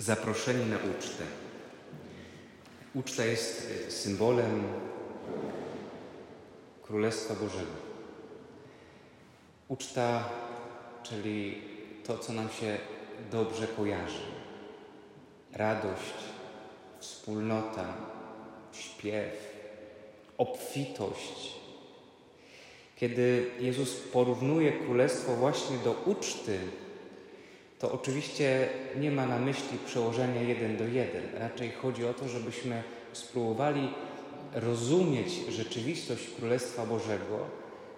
zaproszeni na ucztę. Uczta jest e, symbolem Królestwa Bożego. Uczta, czyli to, co nam się dobrze kojarzy. Radość, wspólnota, śpiew, obfitość. Kiedy Jezus porównuje królestwo właśnie do uczty, to oczywiście nie ma na myśli przełożenia jeden do jeden. Raczej chodzi o to, żebyśmy spróbowali rozumieć rzeczywistość Królestwa Bożego,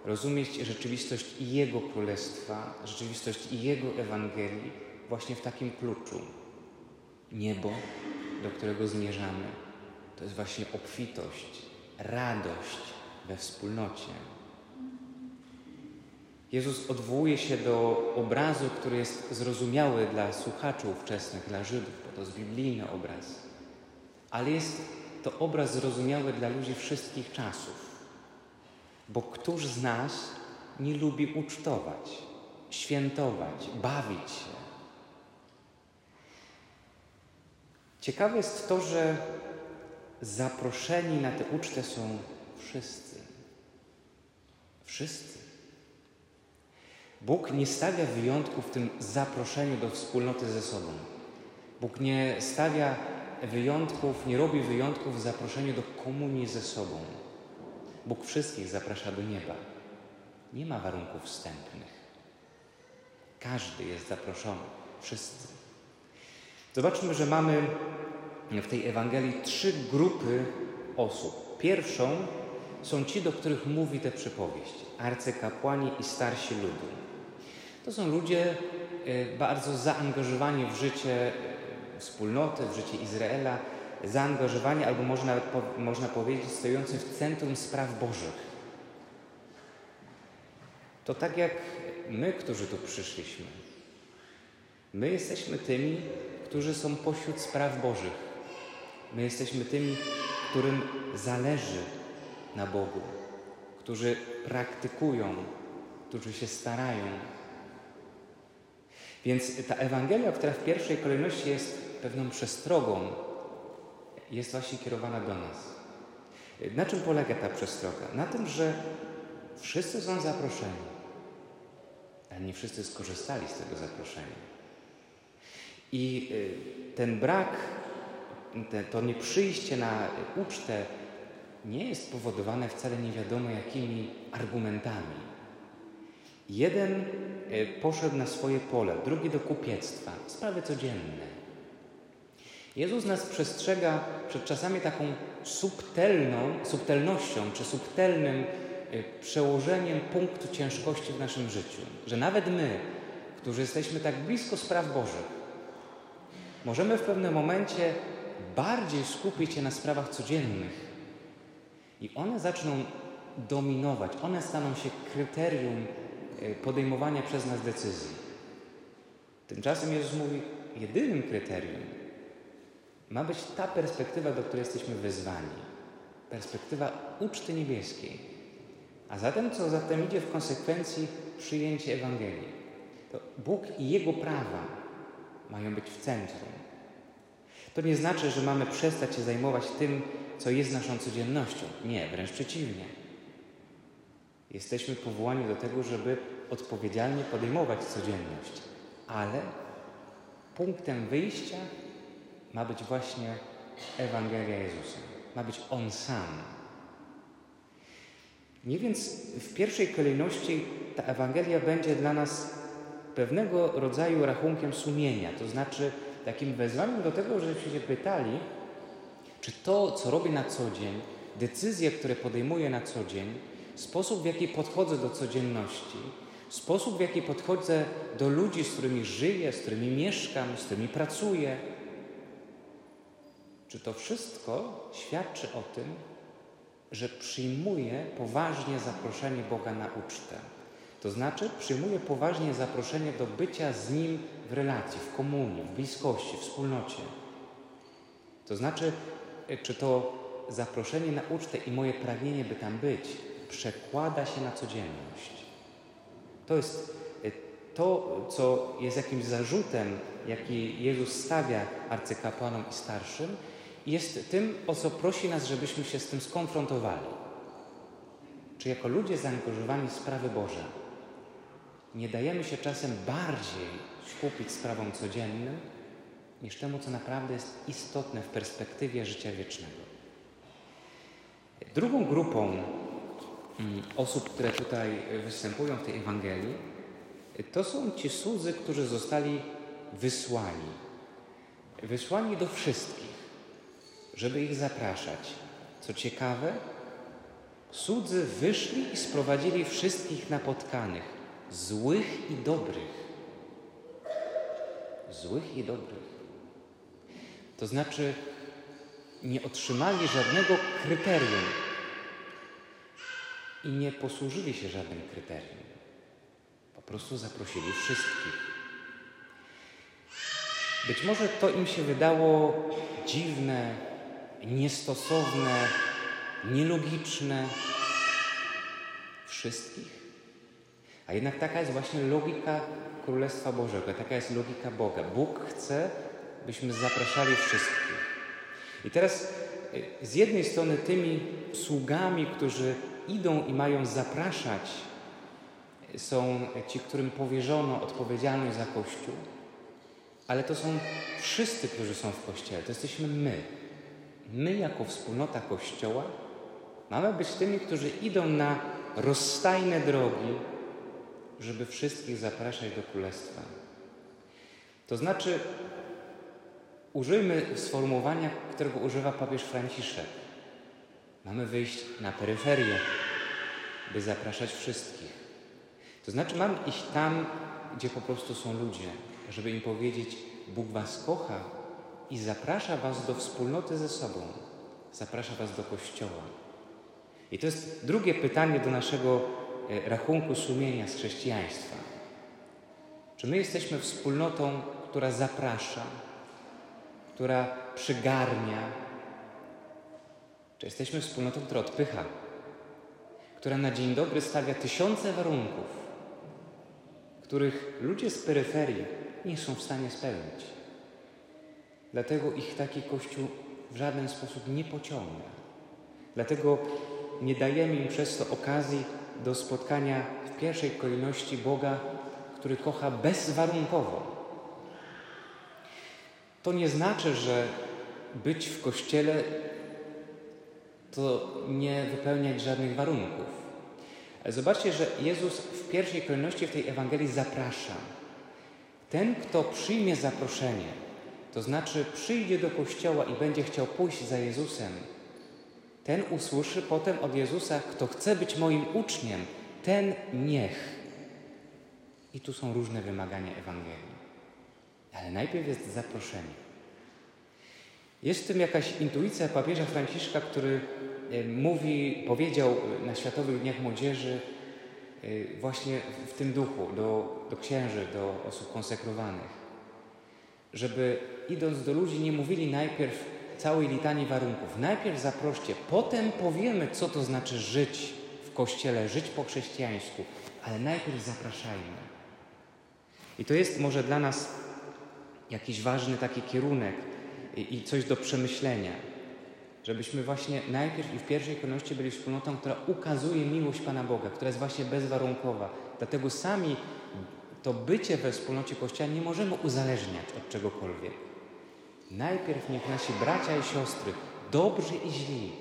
rozumieć rzeczywistość i Jego Królestwa, rzeczywistość i Jego Ewangelii właśnie w takim kluczu. Niebo, do którego zmierzamy, to jest właśnie obfitość, radość we wspólnocie. Jezus odwołuje się do obrazu, który jest zrozumiały dla słuchaczy ówczesnych, dla Żydów, bo to jest biblijny obraz. Ale jest to obraz zrozumiały dla ludzi wszystkich czasów. Bo któż z nas nie lubi ucztować, świętować, bawić się? Ciekawe jest to, że zaproszeni na tę ucztę są wszyscy. Wszyscy. Bóg nie stawia wyjątku w tym zaproszeniu do wspólnoty ze sobą. Bóg nie stawia wyjątków, nie robi wyjątków w zaproszeniu do komunii ze sobą. Bóg wszystkich zaprasza do nieba. Nie ma warunków wstępnych. Każdy jest zaproszony. Wszyscy. Zobaczmy, że mamy w tej Ewangelii trzy grupy osób. Pierwszą są ci, do których mówi tę przypowieść. Arcykapłani i starsi ludu. To są ludzie e, bardzo zaangażowani w życie e, wspólnoty, w życie Izraela, zaangażowani, albo można, można powiedzieć, stojący w centrum spraw Bożych. To tak jak my, którzy tu przyszliśmy. My jesteśmy tymi, którzy są pośród spraw Bożych. My jesteśmy tymi, którym zależy na Bogu, którzy praktykują, którzy się starają więc ta Ewangelia, która w pierwszej kolejności jest pewną przestrogą, jest właśnie kierowana do nas. Na czym polega ta przestroga? Na tym, że wszyscy są zaproszeni, ale nie wszyscy skorzystali z tego zaproszenia. I y, ten brak, to nieprzyjście na ucztę nie jest powodowane wcale nie wiadomo jakimi argumentami. Jeden E, poszedł na swoje pole, drugi do kupiectwa. Sprawy codzienne. Jezus nas przestrzega przed czasami taką subtelną, subtelnością czy subtelnym e, przełożeniem punktu ciężkości w naszym życiu. Że nawet my, którzy jesteśmy tak blisko spraw Bożych, możemy w pewnym momencie bardziej skupić się na sprawach codziennych i one zaczną dominować, one staną się kryterium podejmowania przez nas decyzji. Tymczasem Jezus mówi, jedynym kryterium ma być ta perspektywa, do której jesteśmy wezwani. Perspektywa uczty niebieskiej. A zatem, co zatem idzie w konsekwencji przyjęcie Ewangelii? To Bóg i Jego prawa mają być w centrum. To nie znaczy, że mamy przestać się zajmować tym, co jest naszą codziennością. Nie, wręcz przeciwnie. Jesteśmy powołani do tego, żeby odpowiedzialnie podejmować codzienność, ale punktem wyjścia ma być właśnie Ewangelia Jezusa. Ma być On sam. Nie więc w pierwszej kolejności ta Ewangelia będzie dla nas pewnego rodzaju rachunkiem sumienia, to znaczy takim wezwaniem do tego, żebyśmy się pytali, czy to, co robię na co dzień, decyzje, które podejmuję na co dzień, sposób, w jaki podchodzę do codzienności, sposób, w jaki podchodzę do ludzi, z którymi żyję, z którymi mieszkam, z którymi pracuję. Czy to wszystko świadczy o tym, że przyjmuję poważnie zaproszenie Boga na ucztę? To znaczy, przyjmuję poważnie zaproszenie do bycia z Nim w relacji, w komunii, w bliskości, w wspólnocie. To znaczy, czy to zaproszenie na ucztę i moje pragnienie, by tam być, przekłada się na codzienność. To jest y, to, co jest jakimś zarzutem, jaki Jezus stawia arcykapłanom i starszym, jest tym, o co prosi nas, żebyśmy się z tym skonfrontowali. Czy jako ludzie zaangażowani w sprawy Boże nie dajemy się czasem bardziej skupić sprawom codziennym, niż temu, co naprawdę jest istotne w perspektywie życia wiecznego. Drugą grupą osób, które tutaj występują w tej Ewangelii, to są ci słudzy, którzy zostali wysłani. Wysłani do wszystkich, żeby ich zapraszać. Co ciekawe, słudzy wyszli i sprowadzili wszystkich napotkanych, złych i dobrych. Złych i dobrych. To znaczy, nie otrzymali żadnego kryterium i nie posłużyli się żadnym kryterium. Po prostu zaprosili wszystkich. Być może to im się wydało dziwne, niestosowne, nielogiczne. Wszystkich. A jednak taka jest właśnie logika Królestwa Bożego, taka jest logika Boga. Bóg chce, byśmy zapraszali wszystkich. I teraz z jednej strony tymi sługami, którzy idą i mają zapraszać, są ci, którym powierzono odpowiedzialność za Kościół, ale to są wszyscy, którzy są w Kościele. To jesteśmy my. My, jako wspólnota Kościoła, mamy być tymi, którzy idą na rozstajne drogi, żeby wszystkich zapraszać do Królestwa. To znaczy, Użyjmy sformułowania, którego używa papież Franciszek. Mamy wyjść na peryferię, by zapraszać wszystkich. To znaczy, mam iść tam, gdzie po prostu są ludzie, żeby im powiedzieć: Bóg Was kocha i zaprasza Was do wspólnoty ze sobą, zaprasza Was do kościoła. I to jest drugie pytanie do naszego e, rachunku sumienia z chrześcijaństwa. Czy my jesteśmy wspólnotą, która zaprasza, która przygarnia? Czy jesteśmy wspólnotą, która odpycha? Która na dzień dobry stawia tysiące warunków, których ludzie z peryferii nie są w stanie spełnić. Dlatego ich taki Kościół w żaden sposób nie pociąga. Dlatego nie dajemy im przez to okazji do spotkania w pierwszej kolejności Boga, który kocha bezwarunkowo to nie znaczy, że być w kościele to nie wypełniać żadnych warunków. Zobaczcie, że Jezus w pierwszej kolejności w tej Ewangelii zaprasza. Ten, kto przyjmie zaproszenie, to znaczy przyjdzie do kościoła i będzie chciał pójść za Jezusem, ten usłyszy potem od Jezusa, kto chce być moim uczniem, ten niech. I tu są różne wymagania Ewangelii. Ale najpierw jest zaproszenie. Jest w tym jakaś intuicja papieża Franciszka, który e, mówi, powiedział na Światowych Dniach Młodzieży e, właśnie w tym duchu do, do księży, do osób konsekrowanych, żeby idąc do ludzi nie mówili najpierw całej litanii warunków. Najpierw zaproście, potem powiemy, co to znaczy żyć w Kościele, żyć po chrześcijańsku, ale najpierw zapraszajmy. I to jest może dla nas jakiś ważny taki kierunek i, i coś do przemyślenia. Żebyśmy właśnie najpierw i w pierwszej kolejności byli wspólnotą, która ukazuje miłość Pana Boga, która jest właśnie bezwarunkowa. Dlatego sami to bycie we wspólnocie Kościoła nie możemy uzależniać od czegokolwiek. Najpierw niech nasi bracia i siostry, dobrzy i źli,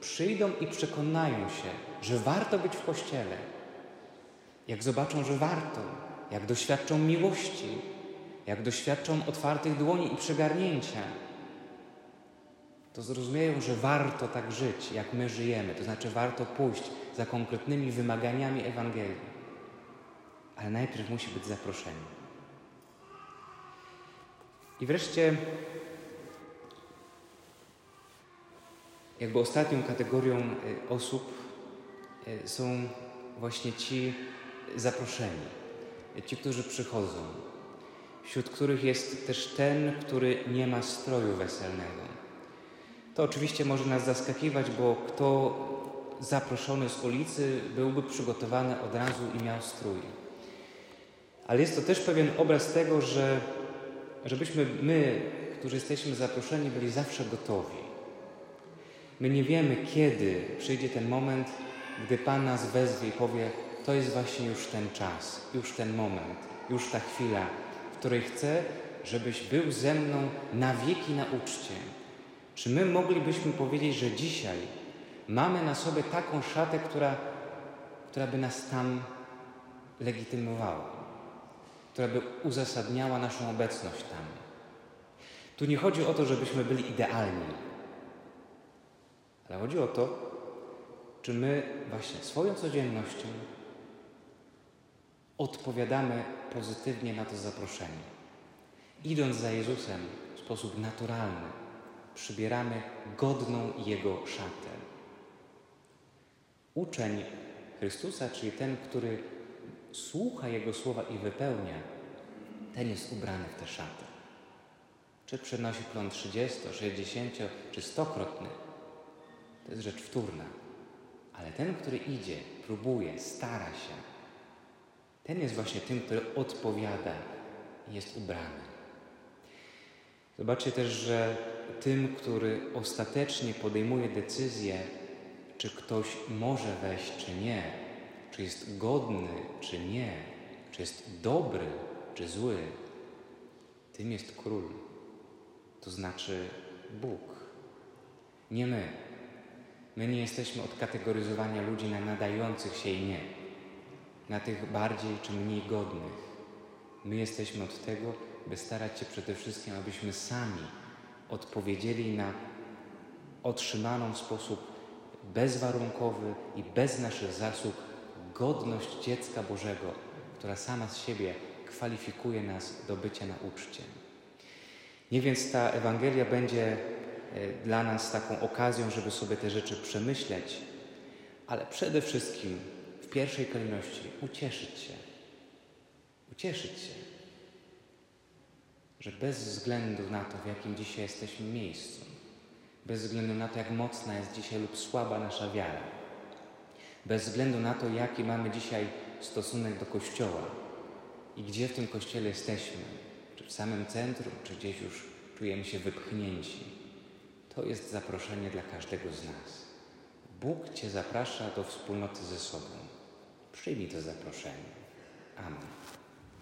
przyjdą i przekonają się, że warto być w Kościele. Jak zobaczą, że warto, jak doświadczą miłości, jak doświadczą otwartych dłoni i przygarnięcia, to zrozumieją, że warto tak żyć, jak my żyjemy. To znaczy, warto pójść za konkretnymi wymaganiami Ewangelii. Ale najpierw musi być zaproszenie. I wreszcie, jakby ostatnią kategorią y, osób y, są właśnie ci zaproszeni, ci, którzy przychodzą wśród których jest też ten, który nie ma stroju weselnego. To oczywiście może nas zaskakiwać, bo kto zaproszony z ulicy byłby przygotowany od razu i miał strój. Ale jest to też pewien obraz tego, że żebyśmy my, którzy jesteśmy zaproszeni, byli zawsze gotowi. My nie wiemy, kiedy przyjdzie ten moment, gdy Pan nas wezwie i powie: To jest właśnie już ten czas, już ten moment, już ta chwila, której chcę, żebyś był ze mną na wieki na uczcie. Czy my moglibyśmy powiedzieć, że dzisiaj mamy na sobie taką szatę, która, która by nas tam legitymowała, która by uzasadniała naszą obecność tam? Tu nie chodzi o to, żebyśmy byli idealni, ale chodzi o to, czy my właśnie swoją codziennością odpowiadamy pozytywnie na to zaproszenie. Idąc za Jezusem w sposób naturalny, przybieramy godną Jego szatę. Uczeń Chrystusa, czyli ten, który słucha Jego słowa i wypełnia, ten jest ubrany w tę szatę. Czy przenosi plon 30, 60 czy stokrotny, to jest rzecz wtórna. Ale ten, który idzie, próbuje, stara się, ten jest właśnie tym, który odpowiada i jest ubrany. Zobaczcie też, że tym, który ostatecznie podejmuje decyzję, czy ktoś może wejść, czy nie, czy jest godny, czy nie, czy jest dobry, czy zły, tym jest król, to znaczy Bóg. Nie my. My nie jesteśmy od kategoryzowania ludzi na nadających się i nie, na tych bardziej czy mniej godnych. My jesteśmy od tego, by starać się przede wszystkim, abyśmy sami odpowiedzieli na otrzymaną w sposób bezwarunkowy i bez naszych zasług godność dziecka Bożego, która sama z siebie kwalifikuje nas do bycia na uczcie. Nie więc ta Ewangelia będzie e, dla nas taką okazją, żeby sobie te rzeczy przemyśleć, ale przede wszystkim pierwszej kolejności ucieszyć się. Ucieszyć się że bez względu na to, w jakim dzisiaj jesteśmy miejscu, bez względu na to, jak mocna jest dzisiaj lub słaba nasza wiara, bez względu na to, jaki mamy dzisiaj stosunek do Kościoła i gdzie w tym Kościele jesteśmy, czy w samym centrum, czy gdzieś już czujemy się wypchnięci, to jest zaproszenie dla każdego z nas. Bóg Cię zaprasza do wspólnoty ze sobą. Przyjmij to zaproszenie. Amen.